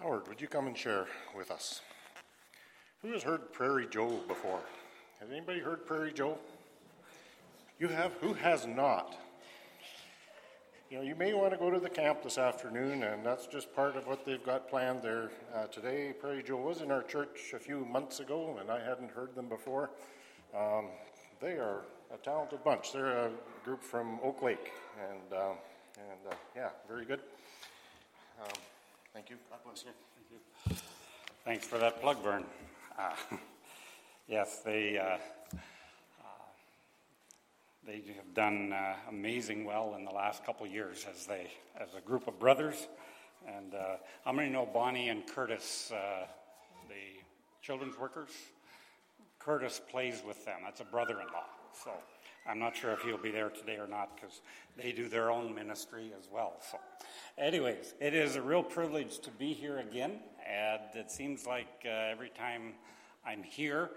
Howard, would you come and share with us? Who has heard Prairie Joe before? Has anybody heard Prairie Joe? You have? Who has not? You know, you may want to go to the camp this afternoon, and that's just part of what they've got planned there uh, today. Prairie Joe was in our church a few months ago, and I hadn't heard them before. Um, they are a talented bunch. They're a group from Oak Lake, and uh, and uh, yeah, very good. Um, thank you. God bless you. Thank you. Thanks for that plug, Vern. Uh, yes, they uh, uh, they have done uh, amazing well in the last couple years as they as a group of brothers. And uh, how many know Bonnie and Curtis, uh, the children's workers? Curtis plays with them. That's a brother-in-law. So I'm not sure if he'll be there today or not because they do their own ministry as well. So, anyways, it is a real privilege to be here again, and it seems like uh, every time I'm here,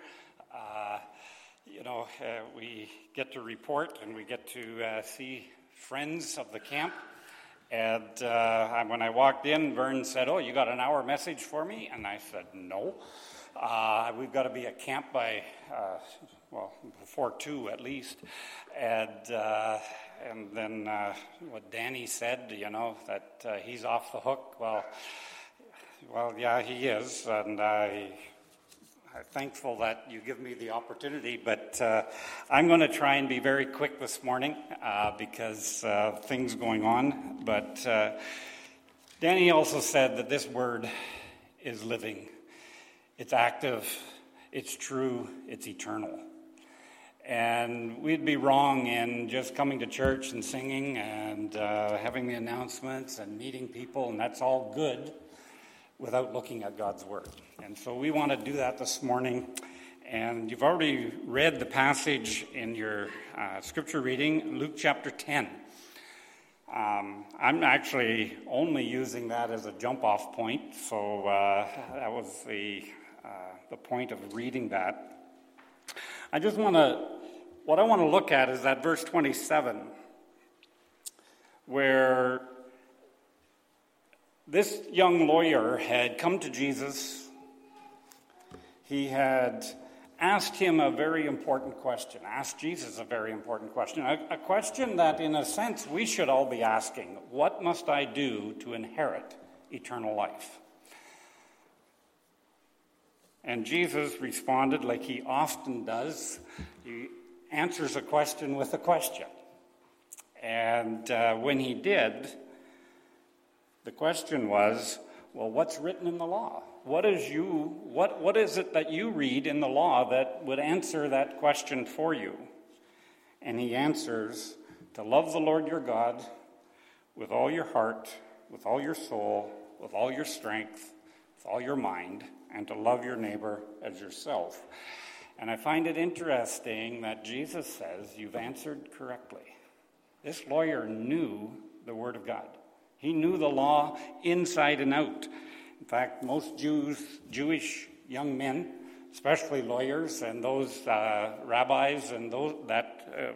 uh, you know, uh, we get to report and we get to uh, see friends of the camp. And uh, when I walked in, Vern said, "Oh, you got an hour message for me?" And I said, "No." Uh, we've got to be at camp by, uh, well, before two at least. And, uh, and then uh, what Danny said, you know, that uh, he's off the hook. Well, well, yeah, he is. And I, I'm thankful that you give me the opportunity, but uh, I'm going to try and be very quick this morning because things going on. But Danny also said that this word is living. It's active, it's true, it's eternal. And we'd be wrong in just coming to church and singing and uh, having the announcements and meeting people, and that's all good without looking at God's Word. And so we want to do that this morning. And you've already read the passage in your uh, scripture reading, Luke chapter 10. Um, I'm actually only using that as a jump off point, so uh, that was the the point of reading that. I just want to, what I want to look at is that verse 27, where this young lawyer had come to Jesus. He had asked him a very important question, asked Jesus a very important question, a, a, question that, in a sense, we should all be asking What must I do to inherit eternal life? And Jesus responded like he often does. He answers a question with a question. And uh, when he did, the question was, well, what's written in the law? What is you what what is it that you read in the law that would answer that question for you? And he answers, to love the Lord your God with all your heart, with all your soul, with all your strength, with all your mind and to love your neighbor as yourself. And I find it interesting that Jesus says, You've answered correctly. This lawyer knew the Word of God, he knew the law inside and out. In fact, most Jews, Jewish young men, especially lawyers and those uh, rabbis and those, that uh,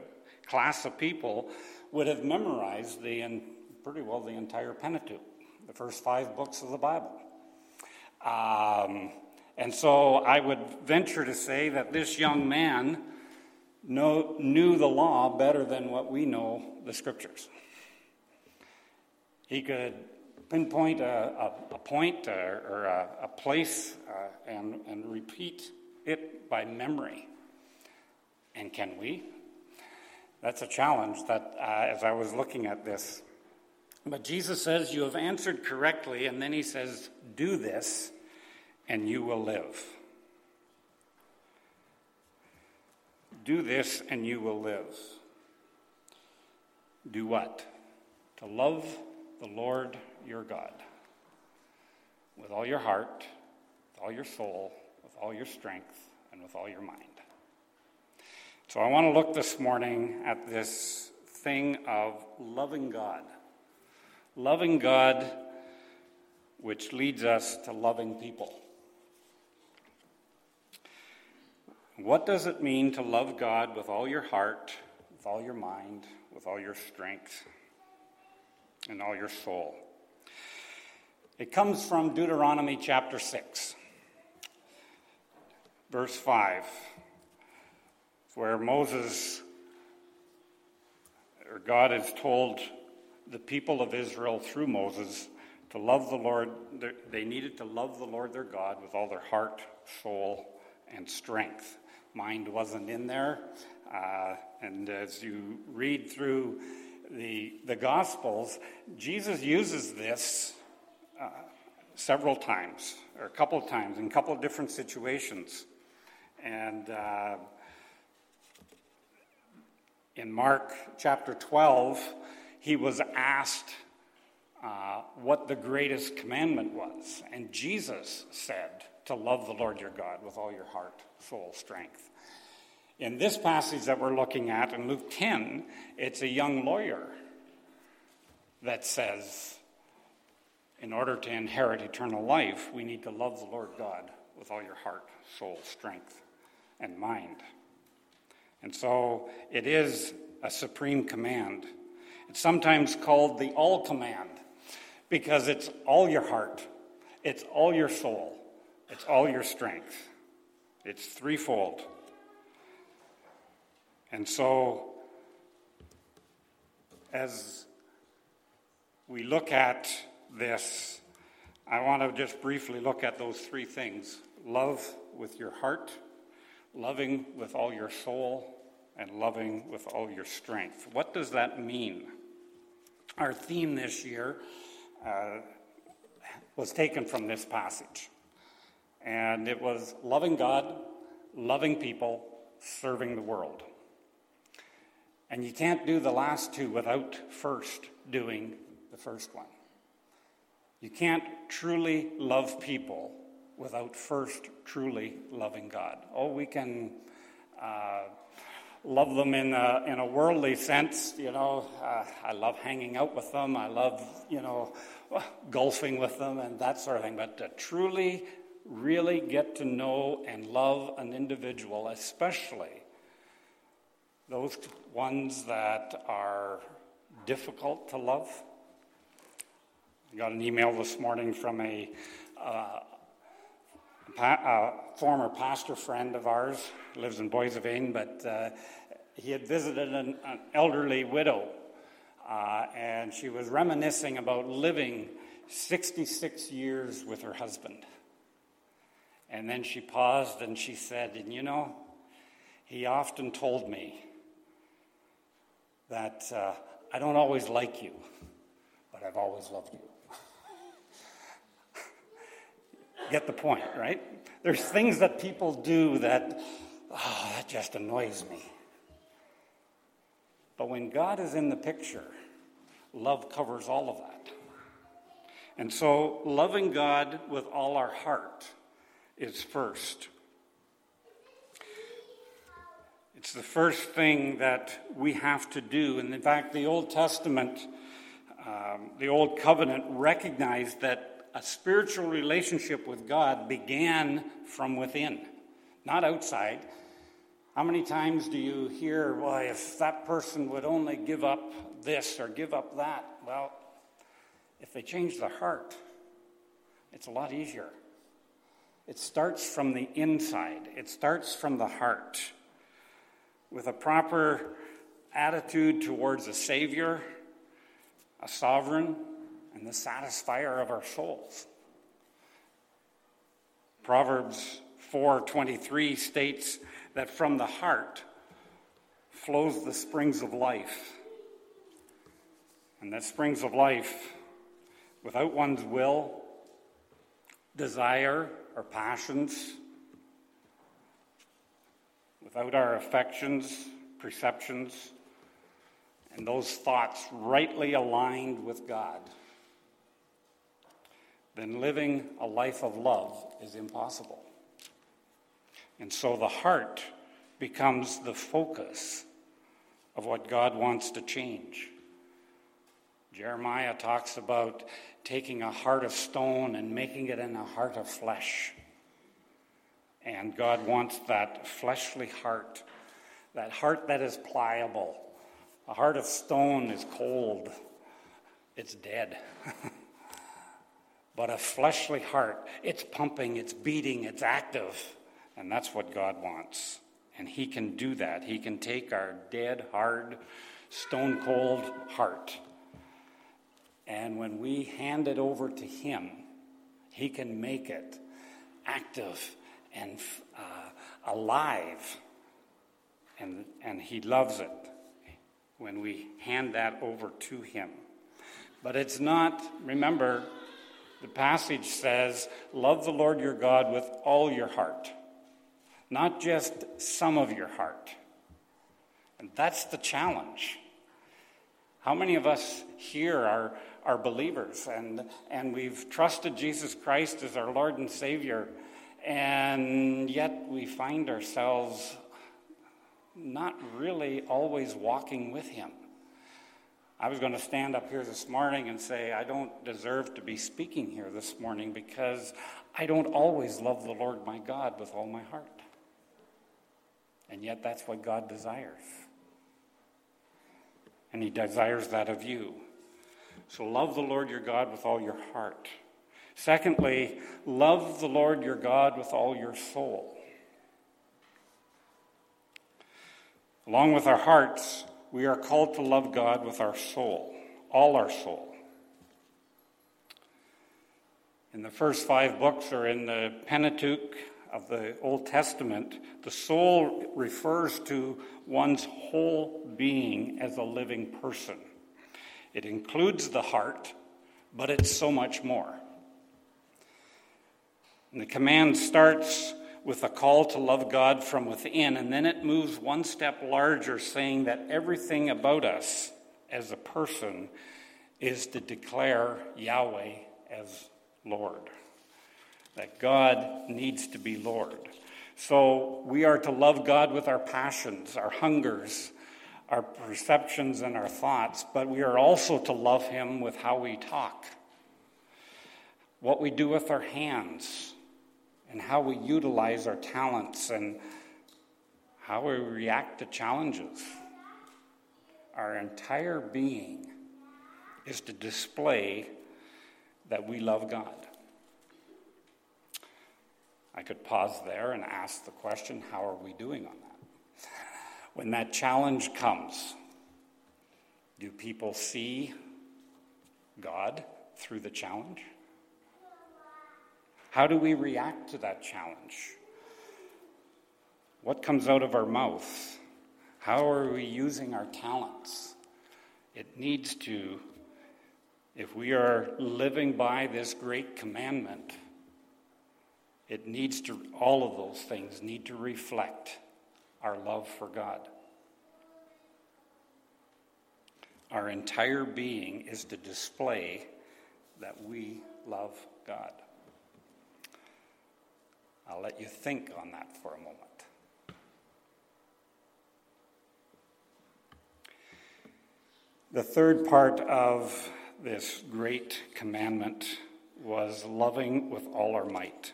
class of people, would have memorized the, pretty well the entire Pentateuch, the first five books of the Bible. Um, and so I would venture to say that this young man know, knew the law better than what we know the scriptures. He could pinpoint a, a, a point or, or a, a place uh, and, and repeat it by memory. And can we? That's a challenge that, uh, as I was looking at this, but Jesus says, You have answered correctly. And then he says, Do this, and you will live. Do this, and you will live. Do what? To love the Lord your God with all your heart, with all your soul, with all your strength, and with all your mind. So I want to look this morning at this thing of loving God loving God, which leads us to loving people. What does it mean to love God with all your heart, with all your mind, with all your strength, and all your soul? It comes from Deuteronomy chapter 6, verse 5, where Moses, or God is told the people of Israel through Moses to love the Lord. They needed to love the Lord their God with all their heart, soul, and strength. Mind wasn't in there. Uh, and as you read through the, the Gospels, Jesus uses this uh, several times, or a couple of times, in a couple of different situations. And uh, in Mark chapter 12, he was asked uh, what the greatest commandment was. And Jesus said to love the Lord your God with all your heart, soul, strength. In this passage that we're looking at in Luke 10, it's a young lawyer that says, in order to inherit eternal life, we need to love the Lord God with all your heart, soul, strength, and mind. And so it is a supreme command. It's sometimes called the all command because it's all your heart, it's all your soul, it's all your strength. It's threefold. And so, as we look at this, I want to just briefly look at those three things love with your heart, loving with all your soul, and loving with all your strength. What does that mean? Our theme this year uh, was taken from this passage, and it was loving God, loving people, serving the world. And you can't do the last two without first doing the first one. You can't truly love people without first truly loving God. Oh, we can uh, love them in a, in a worldly sense. You know, uh, I love hanging out with them. I love, you know, golfing with them and that sort of thing. But to truly, really get to know and love an individual, especially those ones that are difficult to love. I got an email this morning from a, uh, a former pastor friend of ours, lives in Boissevain, but uh, he had visited an, an elderly widow, uh, and she was reminiscing about living 66 years with her husband. And then she paused and she said, And you know, he often told me that uh, I don't always like you, but I've always loved you. Get the point, right? There's things that people do that, oh, that just annoys me. But when God is in the picture, love covers all of that. And so, loving God with all our heart is first. It's the first thing that we have to do. And in fact, the Old Testament, um, the Old Covenant recognized that a spiritual relationship with God began from within, not outside. How many times do you hear, well, if that person would only give up this or give up that? Well, if they change their heart, it's a lot easier. It starts from the inside, it starts from the heart. With a proper attitude towards a Savior, a sovereign, and the satisfier of our souls. Proverbs 4:23 states that from the heart flows the springs of life. And that springs of life, without one's will, desire, or passions, without our affections, perceptions, and those thoughts rightly aligned with God, then living a life of love is impossible. And so the heart becomes the focus of what God wants to change. Jeremiah talks about taking a heart of stone and making it in a heart of flesh. And God wants that fleshly heart, that heart that is pliable. A heart of stone is cold, it's dead. But a fleshly heart, it's pumping, it's beating, it's active. And that's what God wants. And He can do that. He can take our dead, hard, stone cold heart. And when we hand it over to Him, He can make it active and uh, alive. And, and He loves it when we hand that over to Him. But it's not, remember, the passage says, Love the Lord your God with all your heart, not just some of your heart. And that's the challenge. How many of us here are, are believers and, and we've trusted Jesus Christ as our Lord and Savior, and yet we find ourselves not really always walking with Him? I was going to stand up here this morning and say, I don't deserve to be speaking here this morning because I don't always love the Lord my God with all my heart. And yet, that's what God desires. And He desires that of you. So, love the Lord your God with all your heart. Secondly, love the Lord your God with all your soul. Along with our hearts, we are called to love God with our soul, all our soul. In the first five books, or in the Pentateuch of the Old Testament, the soul refers to one's whole being as a living person. It includes the heart, but it's so much more. And the command starts with a call to love God from within, and then it moves one step larger, saying that everything about us as a person is to declare Yahweh as Lord. That God needs to be Lord. So we are to love God with our passions, our hungers, our perceptions, and our thoughts, but we are also to love Him with how we talk, what we do with our hands and how we utilize our talents and how we react to challenges. Our entire being is to display that we love God. I could pause there and ask the question how are we doing on that? When that challenge comes, do people see God through the challenge? How do we react to that challenge? What comes out of our mouth? How are we using our talents? It needs to, if we are living by this great commandment, it needs to, all of those things need to reflect our love for God. Our entire being is to display that we love God. I'll let you think on that for a moment. The third part of this great commandment was loving with all our might.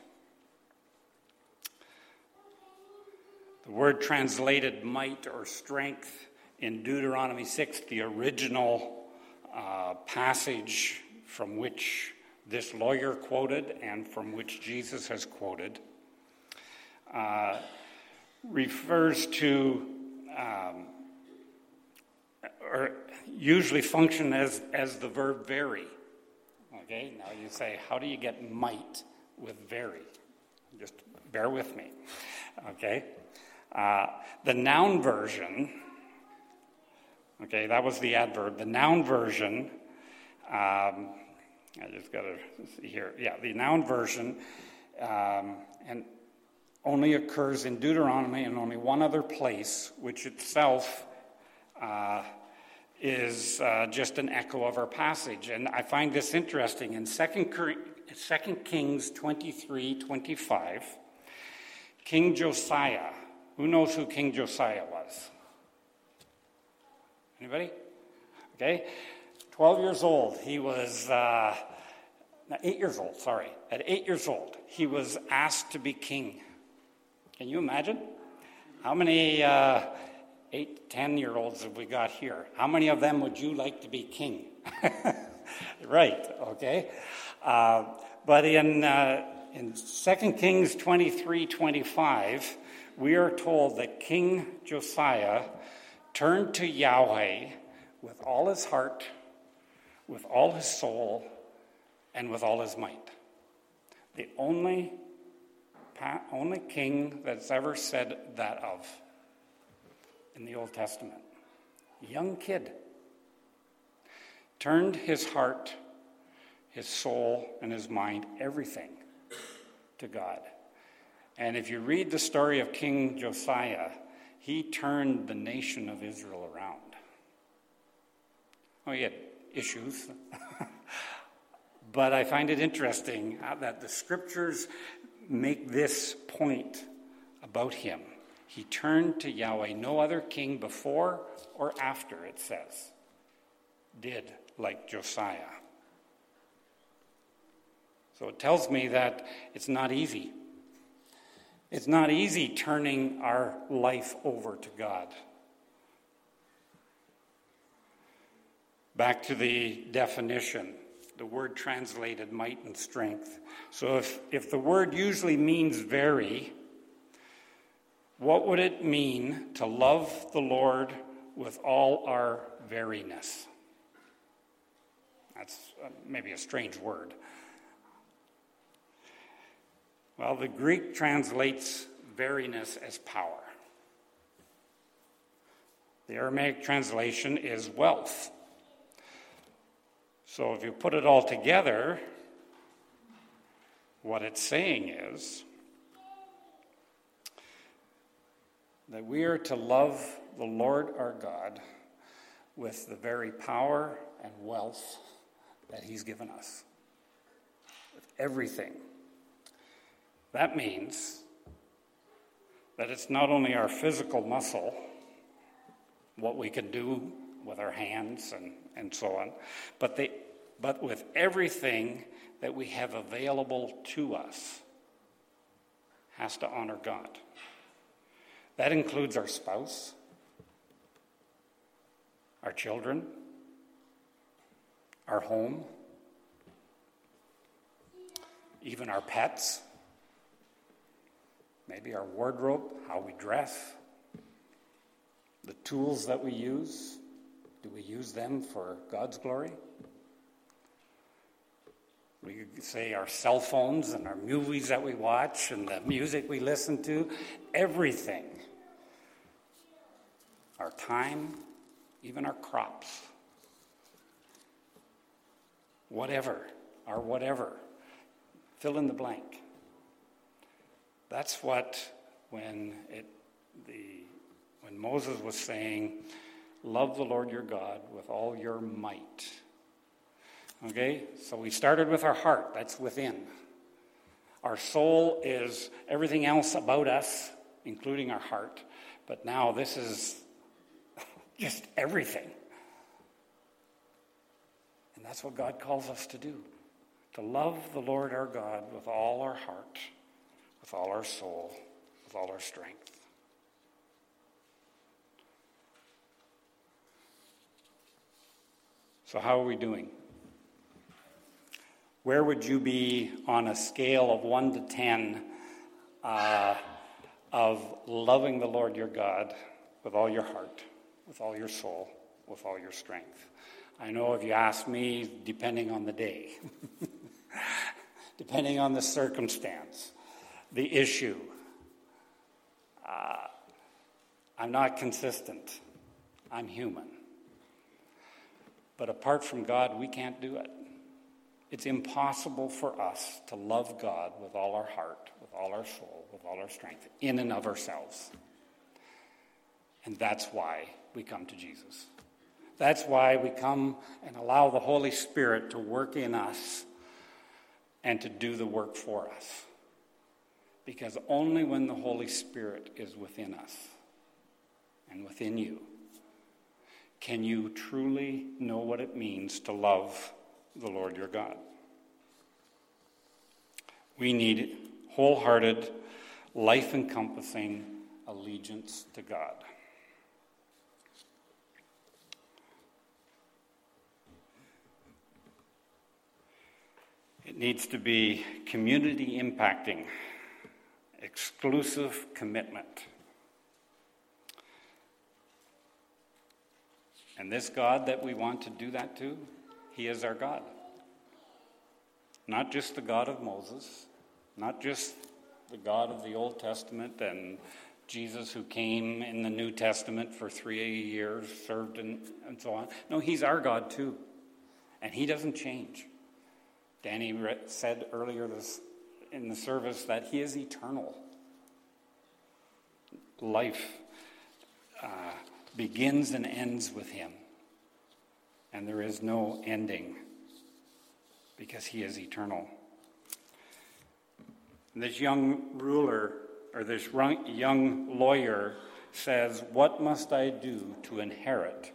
The word translated might or strength in Deuteronomy 6, the original uh, passage from which this lawyer quoted and from which Jesus has quoted, uh, refers to, um, or usually function as, as the verb very. Okay, now you say, how do you get might with very? Just bear with me. Okay, uh, the noun version, okay, that was the adverb. The noun version, um, I just got to see here. Yeah, the noun version, um, and only occurs in Deuteronomy and only one other place, which itself uh, is uh, just an echo of our passage. And I find this interesting. In 2, 2 Kings 23 25, King Josiah, who knows who King Josiah was? Anybody? Okay. 12 years old, he was, uh, eight years old, sorry. At eight years old, he was asked to be king. Can you imagine? How many uh, eight, ten year olds have we got here? How many of them would you like to be king? right, okay. Uh, but in, uh, in 2 Kings 23 25, we are told that King Josiah turned to Yahweh with all his heart, with all his soul, and with all his might. The only, only king that's ever said that of in the Old Testament. Young kid. Turned his heart, his soul, and his mind, everything, to God. And if you read the story of King Josiah, he turned the nation of Israel around. Oh, he had issues. but I find it interesting uh, that the scriptures make this point about him. He turned to Yahweh. No other king before or after, it says, did like Josiah. So it tells me that it's not easy. It's not easy turning our life over to God. Back to the definition, the word translated might and strength. So if, if the word usually means very, what would it mean to love the Lord with all our veriness? That's uh, maybe a strange word. Well, the Greek translates veriness as power. The Aramaic translation is wealth. So if you put it all together, what it's saying is that we are to love the Lord our God with the very power and wealth that He's given us, with everything. That means that it's not only our physical muscle, what we can do with our hands and, and so on, but, the, but with everything that we have available to us has to honor God. That includes our spouse, our children, our home, even our pets, maybe our wardrobe, how we dress, the tools that we use. Do we use them for God's glory? We say our cell phones and our movies that we watch and the music we listen to, everything. Our time, even our crops. Whatever, our whatever. Fill in the blank. That's what when it the when Moses was saying, Love the Lord your God with all your might Okay? So we started with our heart, that's within. Our soul is everything else about us, including our heart. But now this is just everything. And that's what God calls us to do to love the Lord our God with all our heart, with all our soul, with all our strength. So, how are we doing? Where would you be on a scale of 1 to 10 uh, of loving the Lord your God with all your heart, with all your soul, with all your strength? I know if you ask me, depending on the day, depending on the circumstance, the issue, uh, I'm not consistent. I'm human. But apart from God, we can't do it. It's impossible for us to love God with all our heart, with all our soul, with all our strength, in and of ourselves. And that's why we come to Jesus. That's why we come and allow the Holy Spirit to work in us and to do the work for us. Because only when the Holy Spirit is within us and within you can you truly know what it means to love the Lord your God. We need wholehearted, life encompassing allegiance to God. It needs to be community impacting, exclusive commitment. And this God that we want to do that to, He is our God. Not just the God of Moses, not just the God of the Old Testament and Jesus who came in the New Testament for three years, served and, and so on. No, He's our God too. And He doesn't change. Danny said earlier this, in the service that He is eternal. Life uh, begins and ends with Him. And there is no ending because He is eternal. And this young ruler, or this young lawyer, says, What must I do to inherit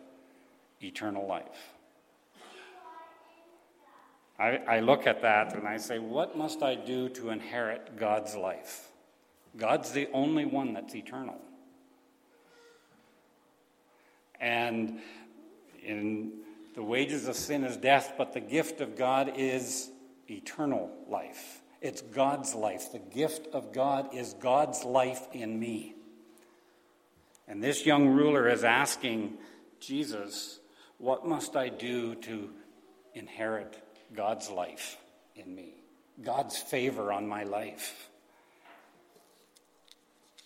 eternal life? I, I, look at that and I say, What must I do to inherit God's life? God's the only one that's eternal. And in the wages of sin is death, but the gift of God is eternal life. It's God's life. The gift of God is God's life in me. And this young ruler is asking Jesus, What must I do to inherit God's life in me? God's favor on my life?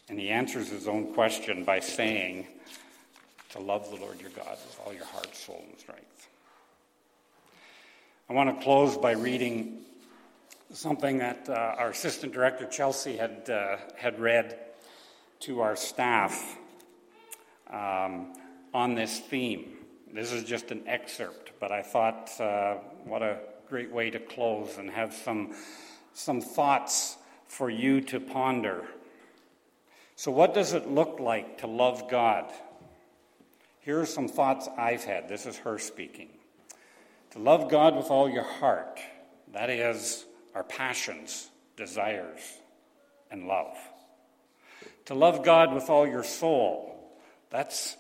And he answers his own question by saying, to love the Lord your God with all your heart, soul, and strength. I want to close by reading something that uh, our assistant director Chelsea had uh, had read to our staff um, on this theme. This is just an excerpt, but I thought uh, what a great way to close and have some some thoughts for you to ponder. So, what does it look like to love God? Here are some thoughts I've had. This is her speaking. To love God with all your heart, that is, our passions, desires, and love. To love God with all your soul, that's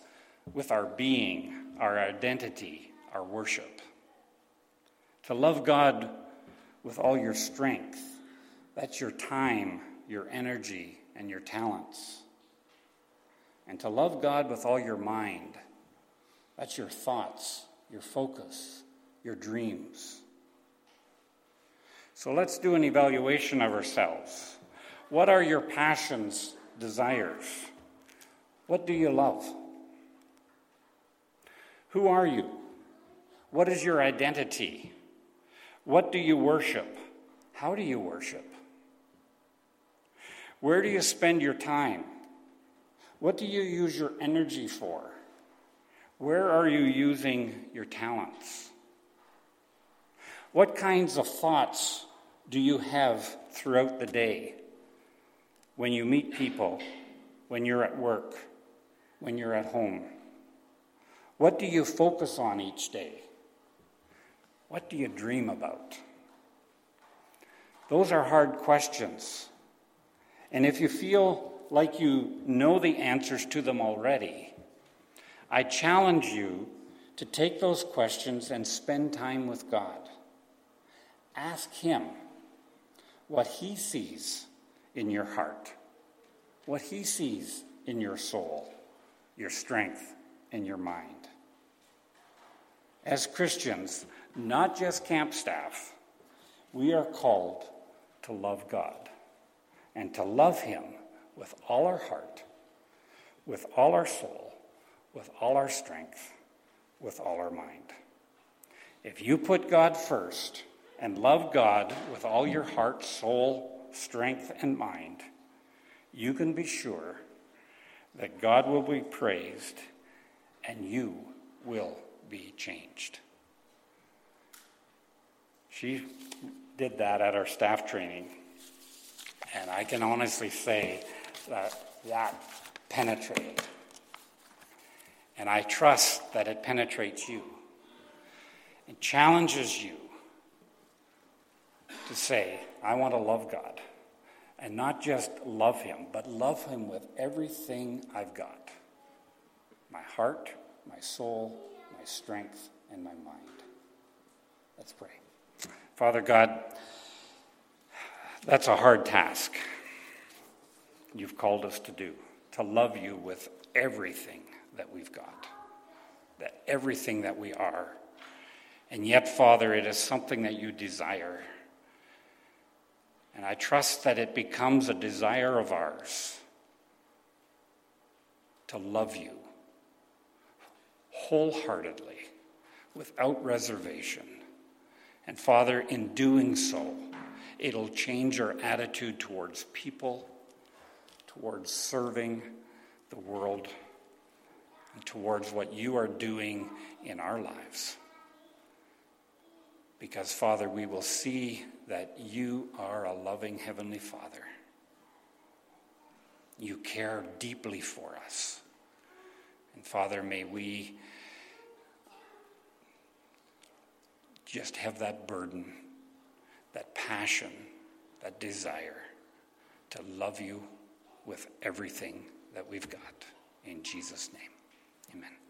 with our being, our identity, our worship. To love God with all your strength, that's your time, your energy, and your talents. And to love God with all your mind, that's your thoughts, your focus, your dreams. So let's do an evaluation of ourselves. What are your passions, desires? What do you love? Who are you? What is your identity? What do you worship? How do you worship? Where do you spend your time? What do you use your energy for? Where are you using your talents? What kinds of thoughts do you have throughout the day when you meet people, when you're at work, when you're at home? What do you focus on each day? What do you dream about? Those are hard questions. And if you feel like you know the answers to them already, I challenge you to take those questions and spend time with God. Ask Him what He sees in your heart, what He sees in your soul, your strength, and your mind. As Christians, not just camp staff, we are called to love God and to love Him with all our heart, with all our soul, with all our strength, with all our mind. If you put God first and love God with all your heart, soul, strength, and mind, you can be sure that God will be praised and you will be changed. She did that at our staff training, and I can honestly say that that penetrated. And I trust that it penetrates you and challenges you to say, I want to love God. And not just love Him, but love Him with everything I've got my heart, my soul, my strength, and my mind. Let's pray. Father God, That's a hard task you've called us to do, to love you with everything that we've got, that everything that we are. And yet, Father, it is something that you desire. And I trust that it becomes a desire of ours to love you wholeheartedly, without reservation. And Father, in doing so, it'll change our attitude towards people, towards serving the world, towards what you are doing in our lives. Because, Father, we will see that you are a loving Heavenly Father. You care deeply for us. And, Father, may we just have that burden, that passion, that desire to love you with everything that we've got. Amen.